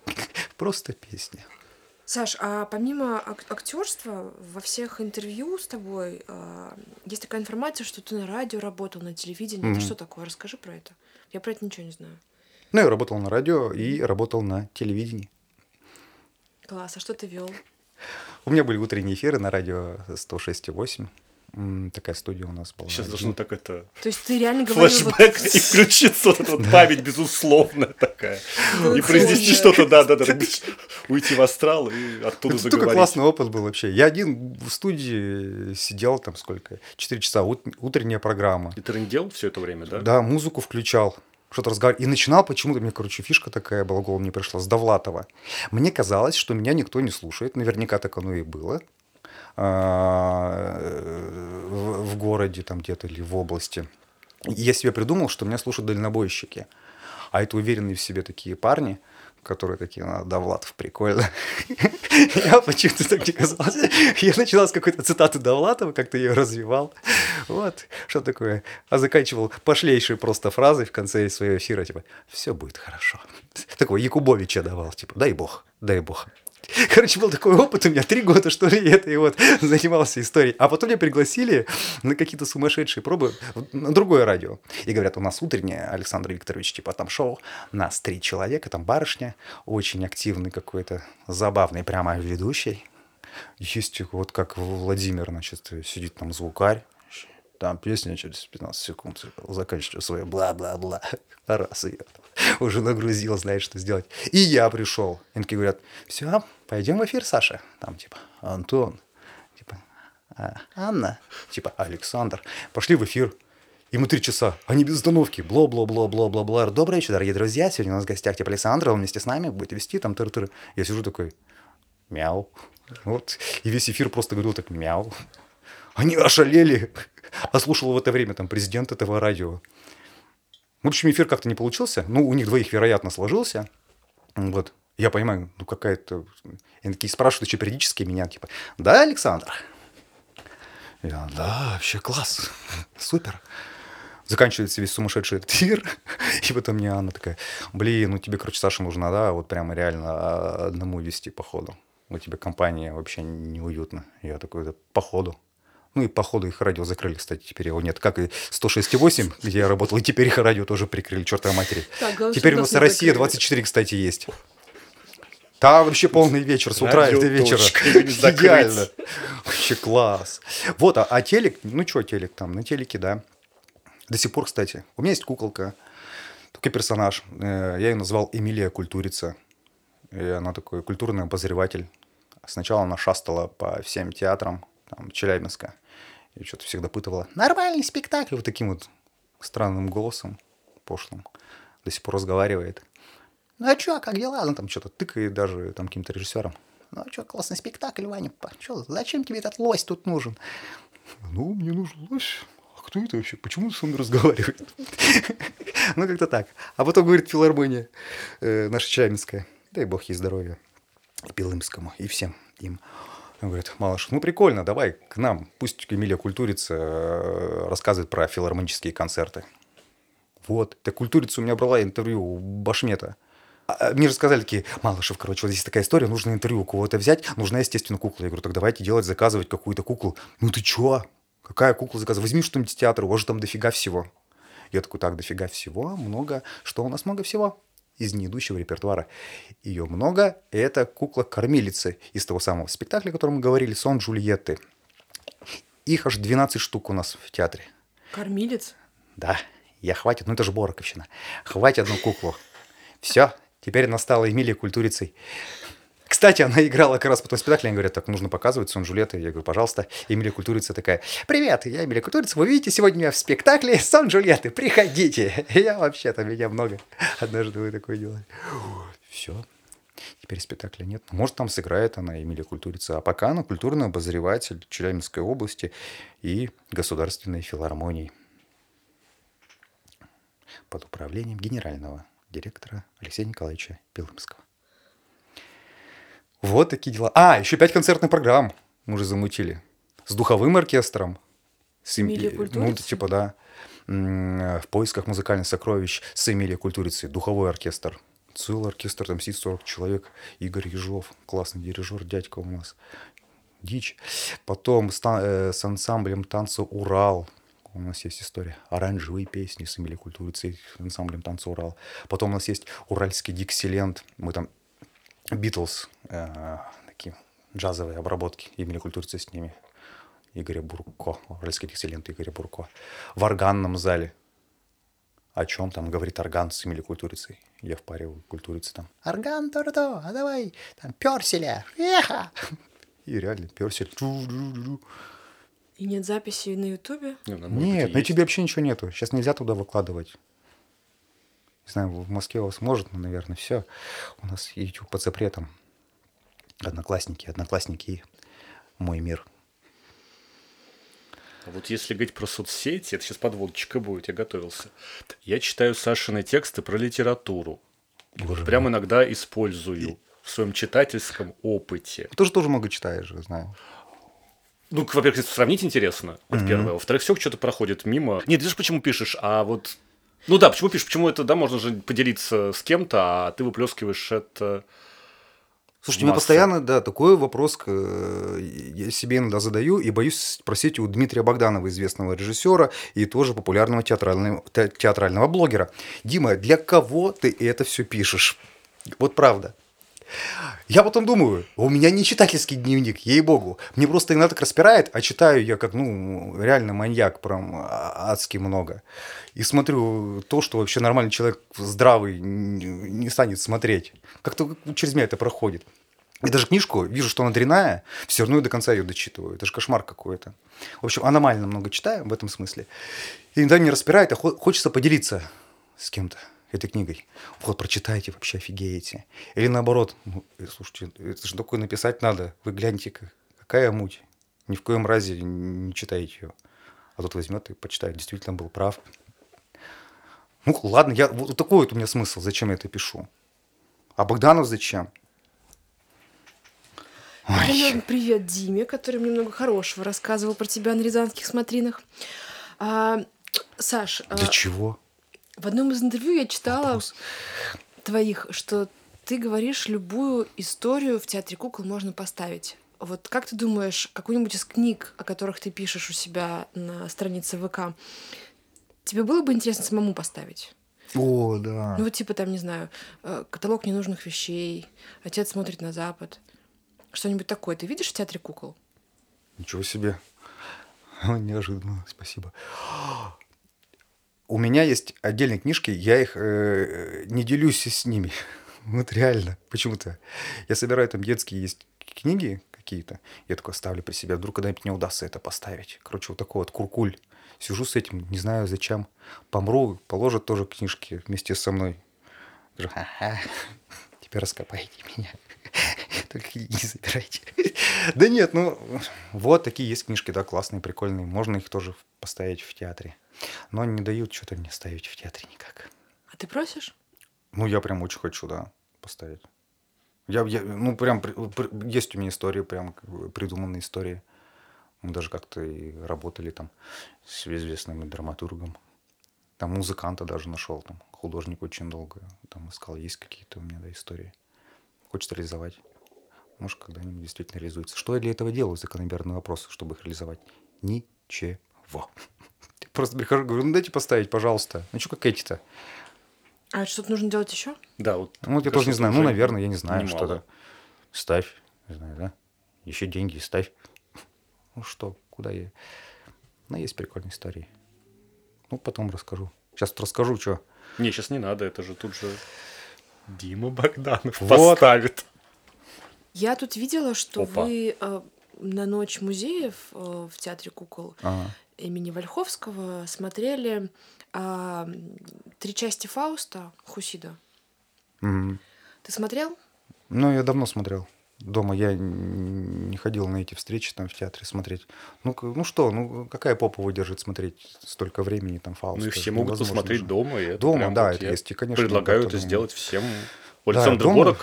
Просто песня.
Саш, а помимо ак- актерства, во всех интервью с тобой э, есть такая информация, что ты на радио работал, на телевидении. Mm-hmm. Это что такое? Расскажи про это. Я про это ничего не знаю.
Ну, я работал на радио и работал на телевидении.
Класс. А что ты вел?
У меня были утренние эфиры на радио 106,8. Такая студия у нас была.
Сейчас должно так это...
То есть ты реально говорил...
Флэшбэк вот... и включиться вот эта вот память безусловно такая. И произнести что-то, да-да-да. Уйти в астрал и оттуда
заговорить. Это классный опыт был вообще. Я один в студии сидел там сколько? Четыре часа. Утренняя программа.
И ты все это время, да?
Да, музыку включал что-то разговаривать. И начинал почему-то, мне, короче, фишка такая была, голову мне пришла, с Довлатова. Мне казалось, что меня никто не слушает. Наверняка так оно и было. А, в городе там где-то или в области. Я себе придумал, что меня слушают дальнобойщики. А это уверенные в себе такие парни, которые такие, ну, да, Влатов, прикольно. Я почему-то так не казалось. Я начинал с какой-то цитаты Довлатова, как-то ее развивал. Вот, что такое. А заканчивал пошлейшей просто фразой в конце своего эфира, типа, все будет хорошо. Такой Якубовича давал, типа, дай бог, дай бог. Короче, был такой опыт у меня, три года, что ли, это и вот занимался историей. А потом меня пригласили на какие-то сумасшедшие пробы на другое радио. И говорят, у нас утреннее, Александр Викторович, типа там шоу, нас три человека, там барышня, очень активный какой-то, забавный прямо ведущий. Есть вот как Владимир, значит, сидит там звукарь, там песня через 15 секунд заканчиваю свое бла-бла-бла. Раз ее уже нагрузил, знает, что сделать. И я пришел. И такие говорят, все, пойдем в эфир, Саша. Там типа Антон, типа а, Анна, типа Александр. Пошли в эфир. Мы три часа, они без остановки, бла-бла-бла-бла-бла-бла. Добрый вечер, дорогие друзья. Сегодня у нас в гостях типа Александр, он вместе с нами будет вести там тыр -тыр. Я сижу такой, мяу. Вот. И весь эфир просто говорил так, мяу. Они ошалели. А слушал в это время там президент этого радио. В общем, эфир как-то не получился. Ну, у них двоих, вероятно, сложился. Вот. Я понимаю, ну какая-то... И такие спрашивают еще периодически меня, типа, да, Александр? Я, да, вообще класс, супер. Заканчивается весь сумасшедший эфир, и потом мне Анна такая, блин, ну тебе, короче, Саша нужна, да, вот прямо реально а, одному вести походу. У тебя компания вообще неуютно. Я такой, да, походу. Ну и по ходу их радио закрыли, кстати, теперь его нет. Как и 106,8, где я работал, и теперь их радио тоже прикрыли, чертовой матери. Так, теперь у нас Россия 24, кстати, есть. Там вообще полный вечер, с утра и до вечера. Идеально. Вообще класс. Вот, а, а телек, ну что телек там, на телеке, да. До сих пор, кстати. У меня есть куколка, такой персонаж. Э, я ее назвал Эмилия Культурица. И она такой культурный обозреватель. Сначала она шастала по всем театрам там, Челябинска. И что-то всегда пытывала. Нормальный спектакль. Вот таким вот странным голосом пошлым. До сих пор разговаривает. Ну а чё, как дела? Ну там что-то тыкает даже там каким-то режиссером. Ну а чё, классный спектакль, Ваня. Чё, зачем тебе этот лось тут нужен? Ну, мне нужен лось. А кто это вообще? Почему он со мной разговаривает? ну, как-то так. А потом говорит филармония э, наша Челябинская. Дай бог ей здоровья. И Пилымскому, и всем им. Он говорит, Малыш, ну прикольно, давай к нам. Пусть Эмилия Культурица э, рассказывает про филармонические концерты. Вот. Так Культурица у меня брала интервью у Башмета. А, а мне же сказали такие, Малышев, короче, вот здесь такая история, нужно интервью у кого-то взять, нужна, естественно, кукла. Я говорю, так давайте делать, заказывать какую-то куклу. Ну ты чё? Какая кукла заказывать? Возьми что-нибудь из театра, у вас же там дофига всего. Я такой, так, дофига всего, много. Что у нас много всего? Из неидущего репертуара. Ее много. Это кукла-кормилица из того самого спектакля, о котором мы говорили, «Сон Джульетты». Их аж 12 штук у нас в театре.
Кормилец?
Да. Я хватит, ну это же Бороковщина. Хватит одну куклу. Все, теперь настала Эмилия Культурицей. Кстати, она играла как раз по тому спектаклю, они говорят, так нужно показывать сон Джульетты. Я говорю, пожалуйста. Эмилия Культурица такая, привет, я Эмилия Культурица, вы видите сегодня меня в спектакле сон Джульетты, приходите. Я вообще-то, меня много. Однажды вы такое делали. Все. Теперь спектакля нет. Может, там сыграет она, Эмилия Культурица. А пока она культурный обозреватель Челябинской области и государственной филармонии под управлением генерального директора Алексея Николаевича Пилымского. Вот такие дела. А, еще пять концертных программ мы уже замутили. С духовым оркестром. С Эмилией Ну, типа, да. В поисках музыкальных сокровищ с Эмилией Культурицей. Духовой оркестр. Целый оркестр, там сидит 40 человек. Игорь Ежов, классный дирижер, дядька у нас. Дичь. Потом с, э, с ансамблем танца «Урал». У нас есть история. Оранжевые песни с Эмилией Культурицей, ансамблем танца «Урал». Потом у нас есть уральский диксиленд. Мы там Битлз, э, такие джазовые обработки Эмили Культурцы с ними. Игоря Бурко, уральский экселлент Игоря Бурко. В органном зале. О чем там говорит орган с Эмили Культурицей? Я в паре у Культурицы там. Орган, Тордо, а давай, там, перселя, еха! И реально, персель.
И нет записи на Ютубе?
Нет, на Ютубе вообще ничего нету. Сейчас нельзя туда выкладывать. Не знаю, в Москве у вас может, но, наверное, все. У нас YouTube под запретом. Одноклассники, одноклассники, мой мир.
А вот если говорить про соцсети, это сейчас подводочка будет, я готовился. Я читаю Сашины тексты про литературу.
Боже
прям
мой.
иногда использую в своем читательском опыте.
Ты же тоже много читаешь, знаю.
Ну, во-первых, сравнить интересно, это первое. Во-вторых, все что-то проходит мимо. Нет, ты же почему пишешь, а вот... Ну да, почему пишешь? Почему это, да, можно же поделиться с кем-то, а ты выплескиваешь это...
Слушайте,
массы.
постоянно, да, такой вопрос э, я себе иногда задаю и боюсь спросить у Дмитрия Богданова, известного режиссера и тоже популярного театрального, те- театрального блогера. Дима, для кого ты это все пишешь? Вот правда. Я потом думаю, у меня не читательский дневник, ей-богу. Мне просто иногда так распирает, а читаю я как, ну, реально маньяк, прям а- адски много. И смотрю то, что вообще нормальный человек здравый не станет смотреть. Как-то через меня это проходит. И даже книжку, вижу, что она дрянная, все равно я до конца ее дочитываю. Это же кошмар какой-то. В общем, аномально много читаю в этом смысле. И иногда не распирает, а хо- хочется поделиться с кем-то этой книгой. Вот, прочитайте, вообще офигеете. Или наоборот, ну, э, слушайте, это же такое написать надо. Вы гляньте, какая муть. Ни в коем разе не читайте ее. А тут возьмет и почитает. Действительно был прав. Ну, ладно, я, вот такой вот у меня смысл, зачем я это пишу. А Богданов зачем?
Передаем привет Диме, который мне много хорошего рассказывал про тебя на рязанских смотринах. А, Саш, а,
Для чего?
В одном из интервью я читала
Вопрос.
твоих, что ты говоришь, любую историю в театре кукол можно поставить. Вот как ты думаешь, какую-нибудь из книг, о которых ты пишешь у себя на странице ВК, тебе было бы интересно самому поставить?
О, да.
Ну вот типа там, не знаю, э, каталог ненужных вещей, отец смотрит на запад. Что-нибудь такое. Ты видишь в театре кукол?
Ничего себе. Неожиданно, спасибо. У меня есть отдельные книжки, я их э, не делюсь с ними. Вот реально, почему-то. Я собираю там детские есть книги какие-то, я такой ставлю при себе, вдруг когда-нибудь мне удастся это поставить. Короче, вот такой вот куркуль. Сижу с этим, не знаю зачем. Помру, положат тоже книжки вместе со мной. Говорю, «Ага, теперь раскопайте меня. Только книги не забирайте. Да нет, ну, вот такие есть книжки, да, классные, прикольные. Можно их тоже поставить в театре. Но не дают что-то мне ставить в театре никак.
А ты просишь?
Ну, я прям очень хочу, да, поставить. Я, я- ну, прям, есть у меня истории, прям придуманные истории. Мы даже как-то и работали там с известным драматургом. Там музыканта даже нашел, там художник очень долго там искал, есть какие-то у меня да, истории. Хочется реализовать. Может, когда-нибудь действительно реализуется. Что я для этого делаю? Закономерный вопрос, чтобы их реализовать. Ничего. Просто прихожу, говорю, ну дайте поставить, пожалуйста. Ну что, как эти-то?
А что-то нужно делать еще?
Да, вот.
Ну, вот я тоже не знаю. Ну, наверное, я не знаю, что-то. Ставь, не знаю, да? Еще деньги ставь. Ну что, куда я? Ну, есть прикольные истории. Ну, потом расскажу. Сейчас расскажу, что.
Не, сейчас не надо, это же тут же Дима Богданов
Вот.
поставит.
Я тут видела, что
Опа.
вы э, на ночь музеев э, в театре кукол
Ага.
имени Вольховского смотрели а, три части Фауста Хусида.
Мгм.
Ты смотрел?
Ну, я давно смотрел. Дома я не ходил на эти встречи там в театре смотреть. Ну, ну что, ну какая попа выдержит смотреть столько времени там Фауста?
Ну и все могут посмотреть
же.
дома. И это
Дома,
прям
да,
вот
это есть, и, конечно,
Предлагаю это сделать всем. У
Да,
Александра
дома.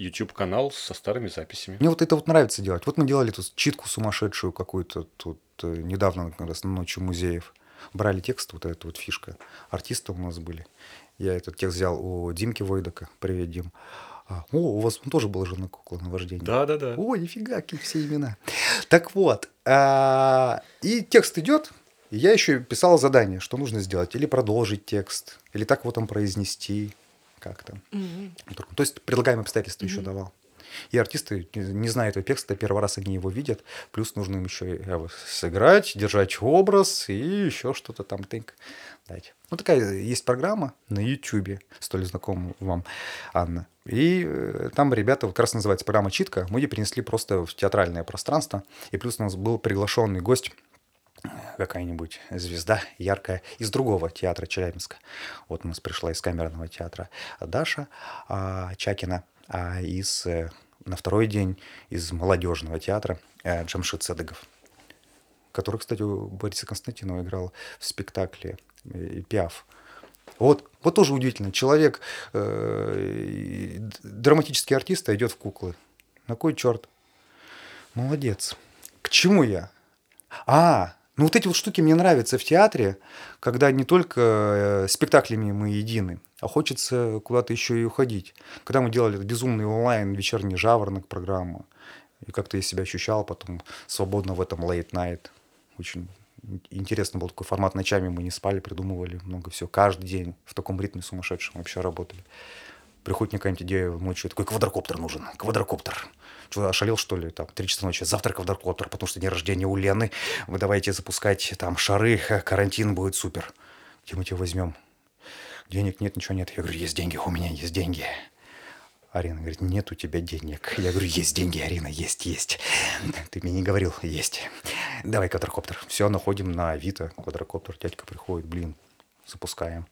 Отличный YouTube-канал со старыми записями.
Мне вот это вот нравится делать. Вот мы делали тут читку сумасшедшую какую-то тут э, недавно, как раз на ночью музеев. Брали текст, вот эта вот фишка. Артисты у нас были. Я этот текст взял у Димки Войдака. Привет, Дим. А, о, у вас тоже была жена кукла на вождение.
Да-да-да.
О, нифига, какие все имена. Так вот, а, и текст идет, и я еще писал задание, что нужно сделать. Или продолжить текст, или так вот там произнести, как там. То есть предлагаемые обстоятельства еще давал. И артисты, не зная этого текста, первый раз они его видят, плюс нужно им еще э, сыграть, держать образ и еще что-то там тынк дать. Ну, такая есть программа на YouTube, столь знакомая вам, Анна. И э, там ребята, вот как раз называется программа «Читка», мы ее принесли просто в театральное пространство, и плюс у нас был приглашенный гость, какая-нибудь звезда яркая из другого театра Челябинска. Вот у нас пришла из камерного театра Даша а, Чакина, а из, э, на второй день из молодежного театра э, Джамшит Цедыгов, который, кстати, у Бориса Константинова играл в спектакле э, «Пиаф». Вот, вот тоже удивительно. Человек, э, драматический артист, а идет в куклы. На кой черт? Молодец. К чему я? А, ну вот эти вот штуки мне нравятся в театре, когда не только э, спектаклями мы едины, а хочется куда-то еще и уходить. Когда мы делали безумный онлайн вечерний жаворонок программу, и как-то я себя ощущал потом свободно в этом late night. Очень интересно был такой формат. Ночами мы не спали, придумывали много всего. Каждый день в таком ритме сумасшедшем вообще работали. Приходит мне какая-нибудь идея ночью, такой квадрокоптер нужен, квадрокоптер. Что, ошалел, что ли? Там, три часа ночи, завтра квадрокоптер, потому что день рождения у Лены. Вы давайте запускать там шары, карантин будет супер. Где мы тебя возьмем? Денег нет, ничего нет. Я говорю, есть деньги, у меня есть деньги. Арина говорит, нет у тебя денег. Я говорю, есть деньги, Арина, есть, есть. Ты мне не говорил, есть. Давай квадрокоптер. Все, находим на Авито квадрокоптер. Дядька приходит, блин, запускаем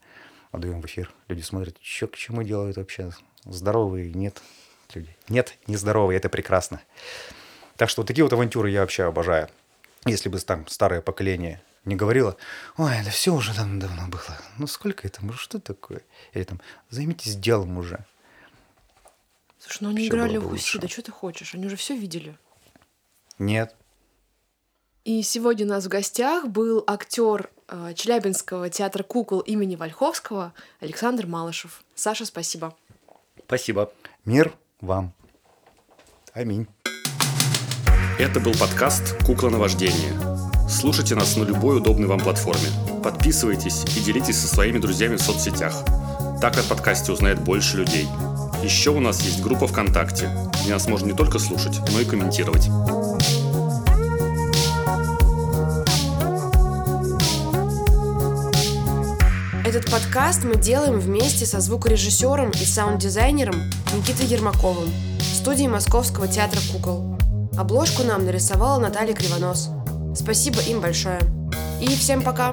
отдаем в эфир. Люди смотрят, что к чему делают вообще. Здоровые, нет люди. Нет, не здоровые, это прекрасно. Так что вот такие вот авантюры я вообще обожаю. Если бы там старое поколение не говорило, ой, это все уже там давно было. Ну сколько это, ну что такое? Или там, займитесь делом уже.
Слушай, ну они все играли в Хуси, да что ты хочешь? Они уже все видели.
Нет.
И сегодня у нас в гостях был актер Э, Челябинского театра кукол имени Вольховского Александр Малышев. Саша, спасибо.
Спасибо.
Мир вам. Аминь.
Это был подкаст «Кукла на вождение». Слушайте нас на любой удобной вам платформе. Подписывайтесь и делитесь со своими друзьями в соцсетях. Так о подкасте узнает больше людей. Еще у нас есть группа ВКонтакте, где нас можно не только слушать, но и комментировать.
Этот подкаст мы делаем вместе со звукорежиссером и саунд-дизайнером Никитой Ермаковым в студии Московского театра кукол. Обложку нам нарисовала Наталья Кривонос. Спасибо им большое. И всем пока!